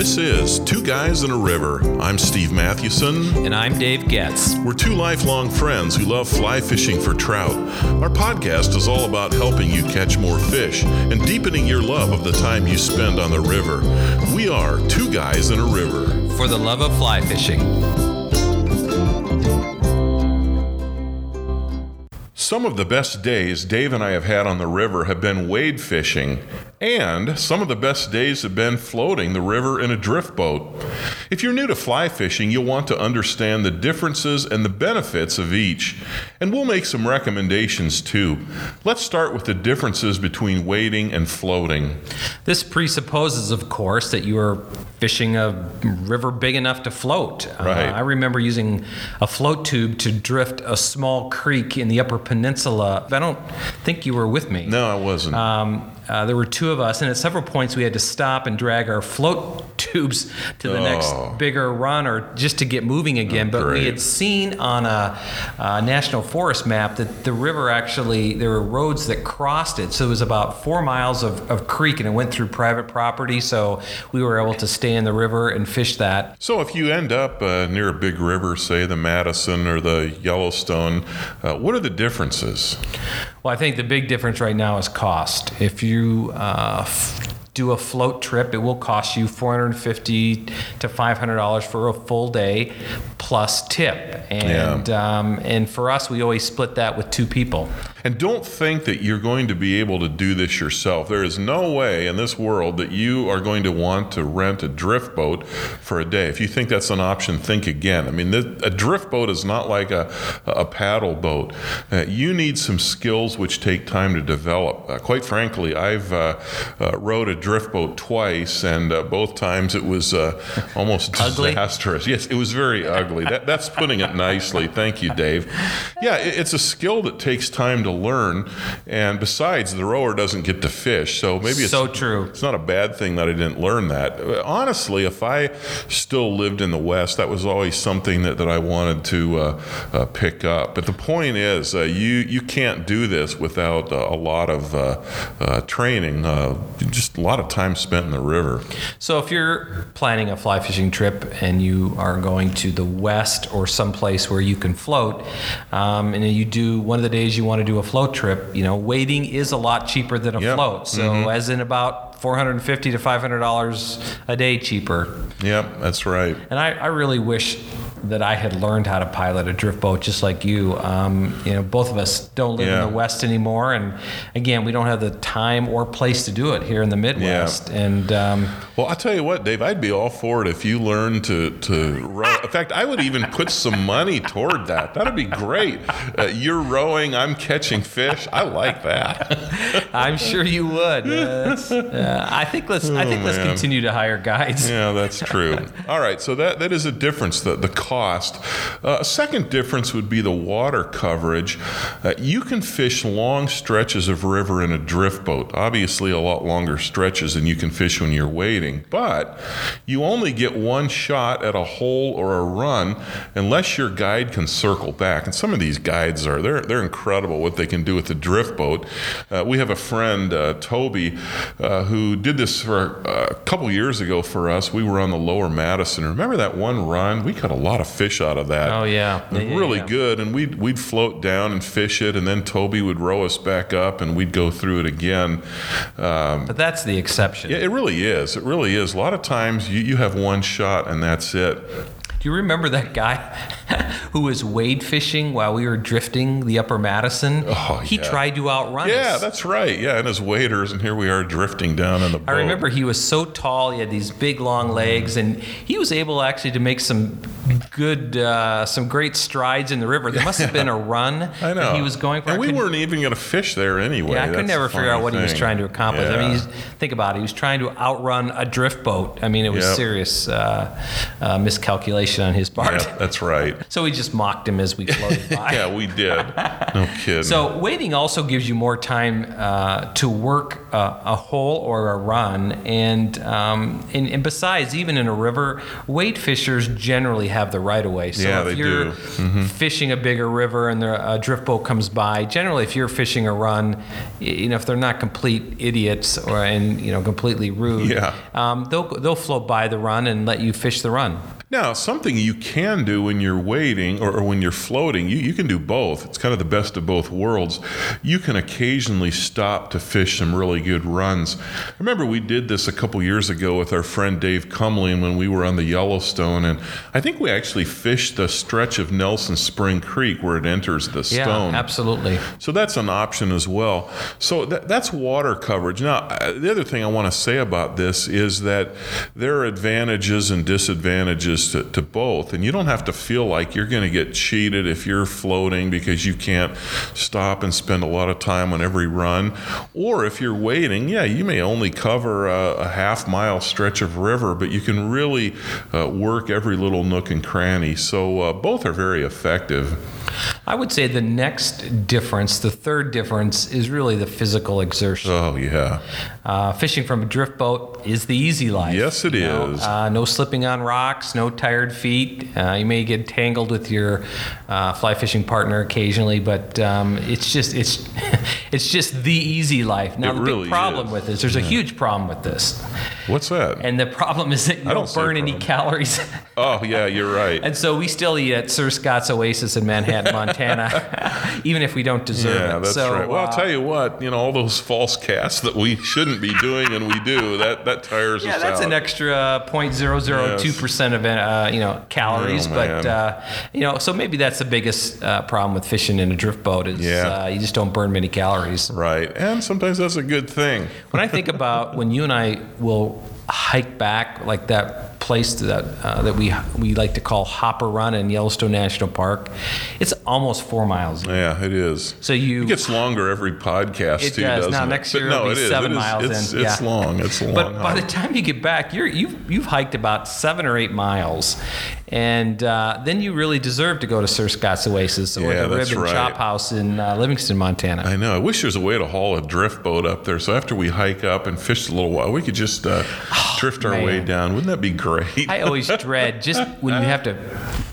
This is Two Guys in a River. I'm Steve Mathewson. And I'm Dave Getz. We're two lifelong friends who love fly fishing for trout. Our podcast is all about helping you catch more fish and deepening your love of the time you spend on the river. We are Two Guys in a River. For the love of fly fishing. Some of the best days Dave and I have had on the river have been wade fishing, and some of the best days have been floating the river in a drift boat. If you're new to fly fishing, you'll want to understand the differences and the benefits of each, and we'll make some recommendations too. Let's start with the differences between wading and floating. This presupposes, of course, that you are fishing a river big enough to float. Right. Uh, I remember using a float tube to drift a small creek in the Upper Peninsula. I don't think you were with me. No, I wasn't. Um, uh, there were two of us, and at several points we had to stop and drag our float tubes to the Oh. next bigger run or just to get moving again. but we had seen on a, uh national forest map that the river actually, there were roads that crossed it. So it was about four miles of, of creek, and it went through private property. So we were able to stay in the river and fish that. So, if you end up uh, near a big river, say the Madison or the Yellowstone, uh, what are the differences? Well, I think the big difference right now is cost. If you uh, do a float trip, it will cost you 450 to 500 dollars for a full day plus tip. And um, and for us, we always split that with two people. And don't think that you're going to be able to do this yourself. There is no way in this world that you are going to want to rent a drift boat for a day. If you think that's an option, think again. I mean, a drift boat is not like a, a paddle boat. Uh, you need some skills which take time to develop. Uh, quite frankly, I've uh, uh, rowed a drift boat twice, and uh, both times it was uh, almost disastrous. Yes, it was very ugly. That, that's putting it nicely. Thank you, Dave. Yeah, it, it's a skill that takes time to learn, and besides, the rower doesn't get to fish, so maybe it's So true. It's not a bad thing that I didn't learn that. Honestly, if I still lived in the West, that was always something that, that I wanted to uh, uh, pick up. But the point is, uh, you you can't do this without uh, a lot of uh, uh, training, uh, just a lot of time spent in the river. So if you're planning a fly fishing trip and you are going to the west or someplace where you can float, um, and you do one of the days you want to do a float trip, you know, wading is a lot cheaper than a Yep. float. So as in about 450 to 500 dollars a day cheaper. Yep, that's right. And I, I really wish that I had learned how to pilot a drift boat just like you. Um, you know, both of us don't live Yeah. in the West anymore, and again, we don't have the time or place to do it here in the Midwest. And um, Well, I'll tell you what, Dave, I'd be all for it if you learned to, to row. In fact, I would even put some money toward that. That'd be great. Uh, you're rowing, I'm catching fish. I like that. I'm sure you would. Uh, uh, I think let's I think let's Oh, continue to hire guides. Yeah, that's true. All right, so that, that is a difference, the, the cost. Uh, a second difference would be the water coverage. Uh, you can fish long stretches of river in a drift boat, obviously, a lot longer stretches than you can fish when you're wading, but you only get one shot at a hole or a run unless your guide can circle back. And some of these guides are, they're, they're incredible what they can do with the drift boat. Uh, we have a friend, uh, Toby, uh, who did this for uh, a couple years ago for us. We were on the lower Madison. Remember that one run? We caught a lot of fish out of that. Oh, yeah. Yeah, really yeah. good. And we'd, we'd float down and fish it, and then Toby would row us back up, and we'd go through it again. Um, But that's the exception. yeah, it really is. It really is. A lot of times you, you have one shot, and that's it. Do you remember that guy who was wade fishing while we were drifting the Upper Madison? Oh, he yeah. tried to outrun Yeah, us. Yeah, that's right. Yeah, and his waders, and here we are drifting down in the boat. I remember he was so tall. He had these big, long legs, and he was able actually to make some good, uh, some great strides in the river. There must have been a run I know. he was going for. And we weren't even going to fish there anyway. Yeah, I could never figure out what he was trying to accomplish. I mean, he's, think about it. He was trying to outrun a drift boat. I mean, it was Yep. serious uh, uh, miscalculation. On his part. Yeah, that's right. So we just mocked him as we floated by. Yeah, we did. No kidding. So wading also gives you more time uh, to work uh, a hole or a run, and, um, and and besides, even in a river, wade fishers generally have the right of way. So Yeah, if they you're do. Mm-hmm. fishing a bigger river and a drift boat comes by, generally, if you're fishing a run, you know if they're not complete idiots or and you know completely rude, Yeah. um, they'll they'll float by the run and let you fish the run. Now, something you can do when you're wading or, or when you're floating, you, you can do both. It's kind of the best of both worlds. You can occasionally stop to fish some really good runs. I remember we did this a couple years ago with our friend Dave Cumlin when we were on the Yellowstone, and I think we actually fished the stretch of Nelson Spring Creek where it enters the Yeah, stone. absolutely. So that's an option as well. So that, that's water coverage. Now, uh, the other thing I want to say about this is that there are advantages and disadvantages to, to both. And you don't have to feel like you're going to get cheated if you're floating because you can't stop and spend a lot of time on every run. Or if you're wading, yeah, you may only cover a, a half mile stretch of river, but you can really uh, work every little nook and cranny. So uh, both are very effective. I would say the next difference, the third difference, is really the physical exertion. Oh, yeah. Uh, fishing from a drift boat is the easy life. Yes, it it is. is. Uh, no slipping on rocks, no tired feet. Uh, you may get tangled with your uh, fly fishing partner occasionally, but um, it's just it's it's just the easy life. Now It the really big problem is. with this, there's a huge problem with this, What's that? and the problem is that you I don't, don't burn any calories. Oh, yeah, you're right. And so we still eat at Sir Scott's Oasis in Manhattan, Montana, even if we don't deserve Yeah, it. that's so, right. Well, uh, I'll tell you what, you know, all those false casts that we shouldn't be doing and we do, that, that tires Yeah, us out. Yeah, that's an extra 0.002 percent of uh, you know calories, Oh, but uh, you know, so maybe that's the biggest uh, problem with fishing in a drift boat is Yeah. uh, you just don't burn many calories. Right. And sometimes that's a good thing. When I think about when you and I will hike back like that place that uh, that we we like to call Hopper Run in Yellowstone National Park, it's almost four miles. Yeah, it is. So you It gets longer every podcast It too, does. doesn't Now, it? next year no, it'll be it seven It miles it's, in. It's Yeah. long. It's long. But by the time you get back, you're you've you've hiked about seven or eight miles, and uh, then you really deserve to go to Sir Scott's Oasis or Yeah, the that's Rib and right. Chop House in uh, Livingston, Montana. I know. I wish there was a way to haul a drift boat up there. So after we hike up and fish a little while, we could just uh, drift our way Oh, down. Wouldn't that be great? I always dread just when you have to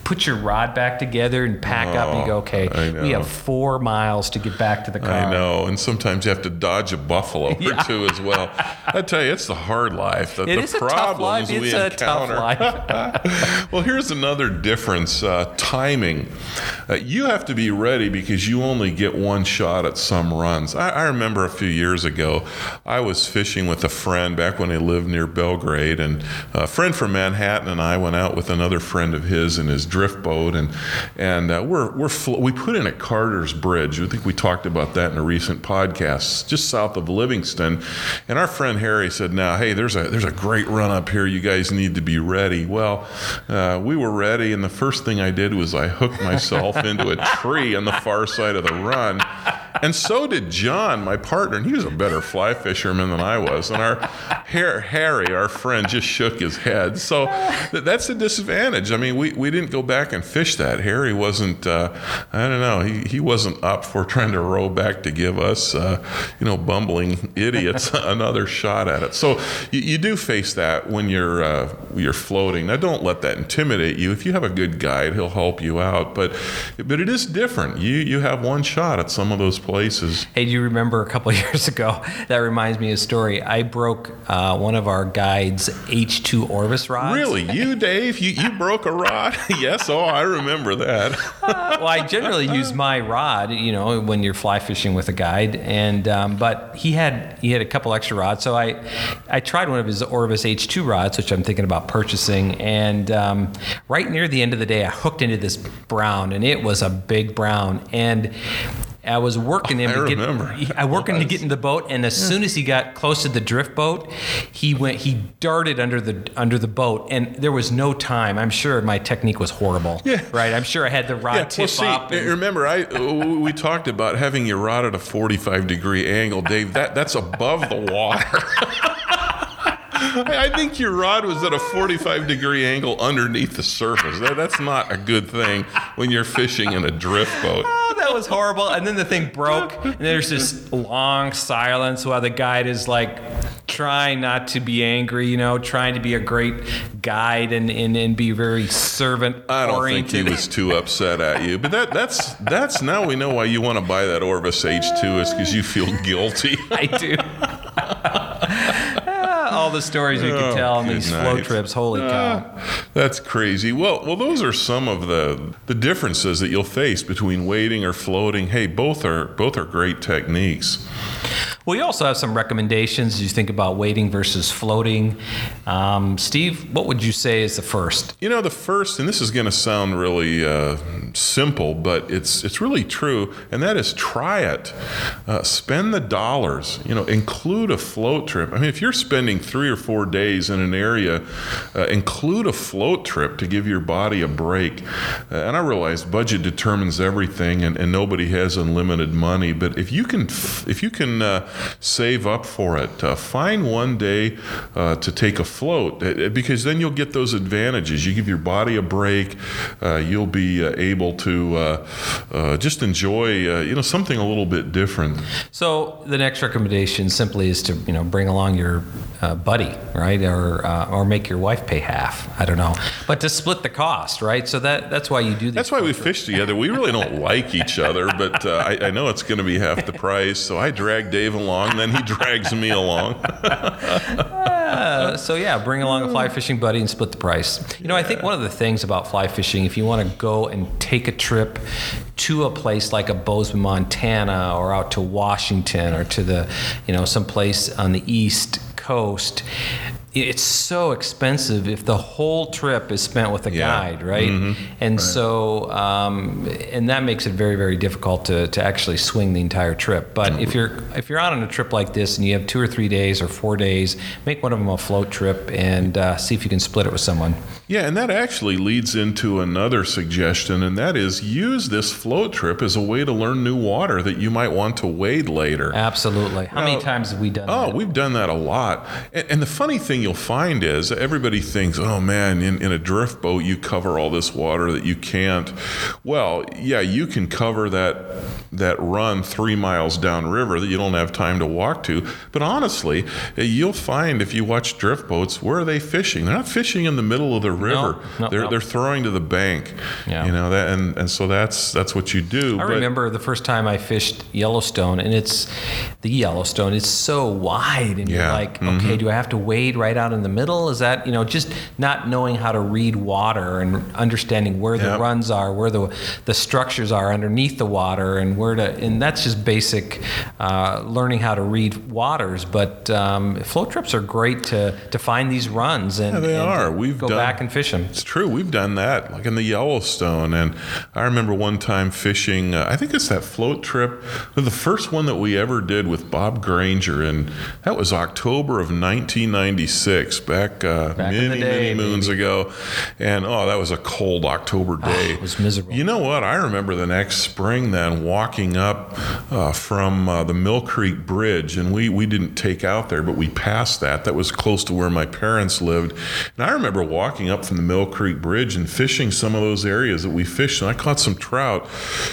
put your rod back together and pack up, and you go, okay, Oh, know. we have four miles to get back to the car. I know, and sometimes you have to dodge a buffalo or two as well. I tell you, it's the hard life. The, It the is a tough problems life. we It's a tough encounter. life. well, here's another difference: uh, timing. Uh, you have to be ready because you only get one shot at some runs. I, I remember a few years ago, I was fishing with a friend back when I lived near Belgrade, and a friend from Manhattan and I went out with another friend of his in his drift boat, and and uh, we're we're fl- we put in at Carter's Bridge. I think we talked about that in a recent podcast, just south of Livingston. And our friend Harry said, "Now, hey, there's a there's a great run up here. You guys need to be ready." Well, uh, we were ready, and the first thing I did was I hooked myself into a tree on the far side of the run. And so did John, my partner, and he was a better fly fisherman than I was. And our Harry, our friend, just shook his head. So th- that's the disadvantage. I mean, we, we didn't go back and fish that. Harry wasn't, uh, I don't know, he, he wasn't up for trying to row back to give us, uh, you know, bumbling idiots another shot at it. So you, you do face that when you're uh, you're floating. Now, don't let that intimidate you. If you have a good guide, he'll help you out. But but it is different. You you have one shot at some of those places. Hey, do you remember a couple years ago? That reminds me of a story. I broke uh, one of our guide's H2 Orvis rods. Really, you, Dave? You you broke a rod? yes. Oh, I remember that. well, I generally use my rod, you know, when you're fly fishing with a guide, and um, but he had he had a couple extra rods, so I I tried one of his Orvis H2 rods, which I'm thinking about purchasing, and um, right near the end of the day, I hooked into this brown, and it was a big brown, and. I was working him I to get. remember. I worked him to get in the boat, and as soon as he got close to the drift boat, he went. He darted under the under the boat, and there was no time. I'm sure my technique was horrible. Yeah. Right. I'm sure I had the rod Yeah, tip well, see, up. and- remember, I we talked about having your rod at a 45 degree angle, Dave. That that's above the water. I think your rod was at a 45 degree angle underneath the surface. That, that's not a good thing when you're fishing in a drift boat. Oh, Was horrible. And then the thing broke, and there's this long silence while the guide is like trying not to be angry, you know, trying to be a great guide and, and, and be very servant I don't think he was too upset at you, but that that's that's now we know why you want to buy that Orvis H2 is because you feel guilty. I do. All the stories you Oh, can tell on these float night. trips. Holy ah, cow. That's crazy. Well, well, those are some of the the differences that you'll face between wading or floating. Hey, both are both are great techniques. We also have some recommendations as you think about wading versus floating. Um, Steve, what would you say is the first? You know, the first, and this is going to sound really uh, simple, but it's it's really true, and that is try it. Uh, spend the dollars. You know, include a float trip. I mean, if you're spending three or four days in an area, uh, include a float trip to give your body a break. Uh, and I realize budget determines everything, and, and nobody has unlimited money. But if you can, if you can uh, save up for it, uh, find one day uh, to take a float, uh, because then you'll get those advantages. You give your body a break. Uh, you'll be uh, able to uh, uh, just enjoy, uh, you know, something a little bit different. So the next recommendation simply is to you know bring along your uh, buddy, right, or uh, or make your wife pay half. I don't know, but to split the cost, right? So that that's why you do. That's why we fish together. We really don't like each other, but uh, I, I know it's going to be half the price. So I drag Dave along, then he drags me along. Uh, so yeah, bring along a fly fishing buddy and split the price. You know, I think one of the things about fly fishing, if you want to go and take a trip to a place like a Bozeman, Montana, or out to Washington, or to the, you know, some place on the east coast. It's so expensive if the whole trip is spent with a Yeah. guide, right? And so, um, and that makes it very, very difficult to, to actually swing the entire trip. But if you're if you're out on a trip like this and you have two or three days or four days, make one of them a float trip and uh, see if you can split it with someone. Yeah, and that actually leads into another suggestion, and that is use this float trip as a way to learn new water that you might want to wade later. Absolutely. How many times have we done Oh, that? we've done that a lot. And, and the funny thing you'll find is everybody thinks, oh man, in, in a drift boat, you cover all this water that you can't. Well, yeah, you can cover that that run three miles downriver that you don't have time to walk to. But honestly, you'll find if you watch drift boats, where are they fishing? They're not fishing in the middle of the river. no, they're no. they're throwing to the bank. Yeah. You know that, and, and so that's that's what you do. I But- remember the first time I fished Yellowstone, and it's the Yellowstone. It's so wide, and you're like, mm-hmm. okay, do I have to wade right out in the middle? Is that you know just not knowing how to read water and understanding where the Yep. runs are, where the the structures are underneath the water, and where to and that's just basic uh, learning how to read waters. But um, float trips are great to to find these runs and Yeah, they and are. We've go done- back and fish them. It's true. We've done that, like in the Yellowstone. And I remember one time fishing, uh, I think it's that float trip, the first one that we ever did with Bob Granger. And that was October of 1996, back, uh, Back many, day, many moons ago. And oh, that was a cold October day. it was miserable. You know what? I remember the next spring then walking up uh, from uh, the Mill Creek Bridge, and we, we didn't take out there, but we passed that. That was close to where my parents lived. And I remember walking up from the Mill Creek Bridge and fishing some of those areas that we fished, and I caught some trout.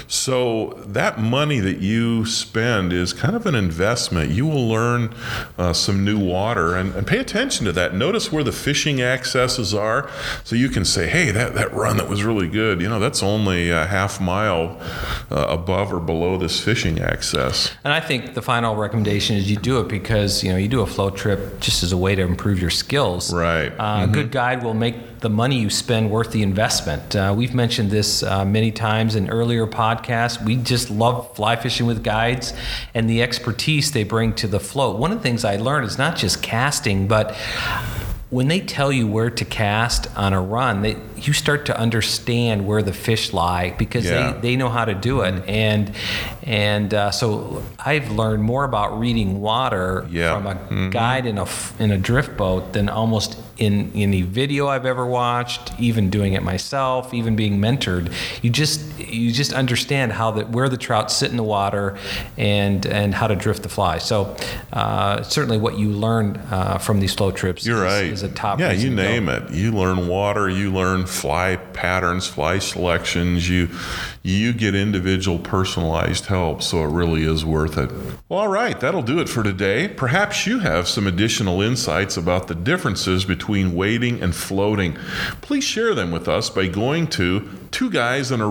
So that money that you spend is kind of an investment. You will learn uh, some new water, and, and pay attention to that. Notice where the fishing accesses are, so you can say, hey, that, that run that was really good, you know, that's only a half mile uh, above or below this fishing access. And I think the final recommendation is you do it because you know you do a float trip just as a way to improve your skills. Right. Uh, A good guide will make the money you spend worth the investment. Uh, we've mentioned this uh, many times in earlier podcasts. We just love fly fishing with guides and the expertise they bring to the float. One of the things I learned is not just casting, but when they tell you where to cast on a run, they you start to understand where the fish lie because Yeah. they, they know how to do it. And and uh, so I've learned more about reading water Yeah. from a guide in a in a drift boat than almost in any video I've ever watched, even doing it myself, even being mentored. You just you just understand how the where the trout sit in the water and and how to drift the fly. So uh, certainly what you learn uh, from these flow trips You're is, right. is a top. Yeah, you name it. You learn water. You learn fly patterns, fly selections. You you get individual personalized help. So it really is worth it. Well, all right, that'll do it for today. Perhaps you have some additional insights about the differences between wading and floating. Please share them with us by going to two guys in a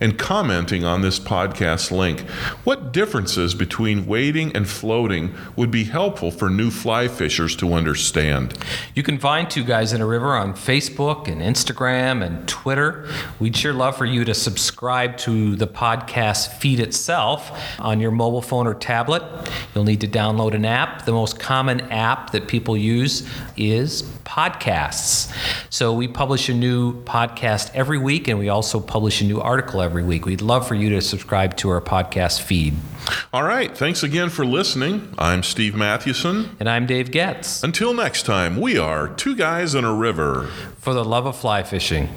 and commenting on this podcast link. What differences between wading and floating would be helpful for new fly fishers to understand? You can find Two Guys in a River on Facebook and Instagram and Twitter. We'd sure love for you to subscribe to the podcast feed itself on your mobile phone or tablet. You'll need to download an app. The most common app that people use is podcasts. So we publish a new podcast every week and we also publish a new article every week. We'd love for you to subscribe to our podcast feed. All right, thanks again for listening. I'm Steve Mathewson. And I'm Dave Getz Until next time, we are Two Guys in a River. for the love of fly fishing.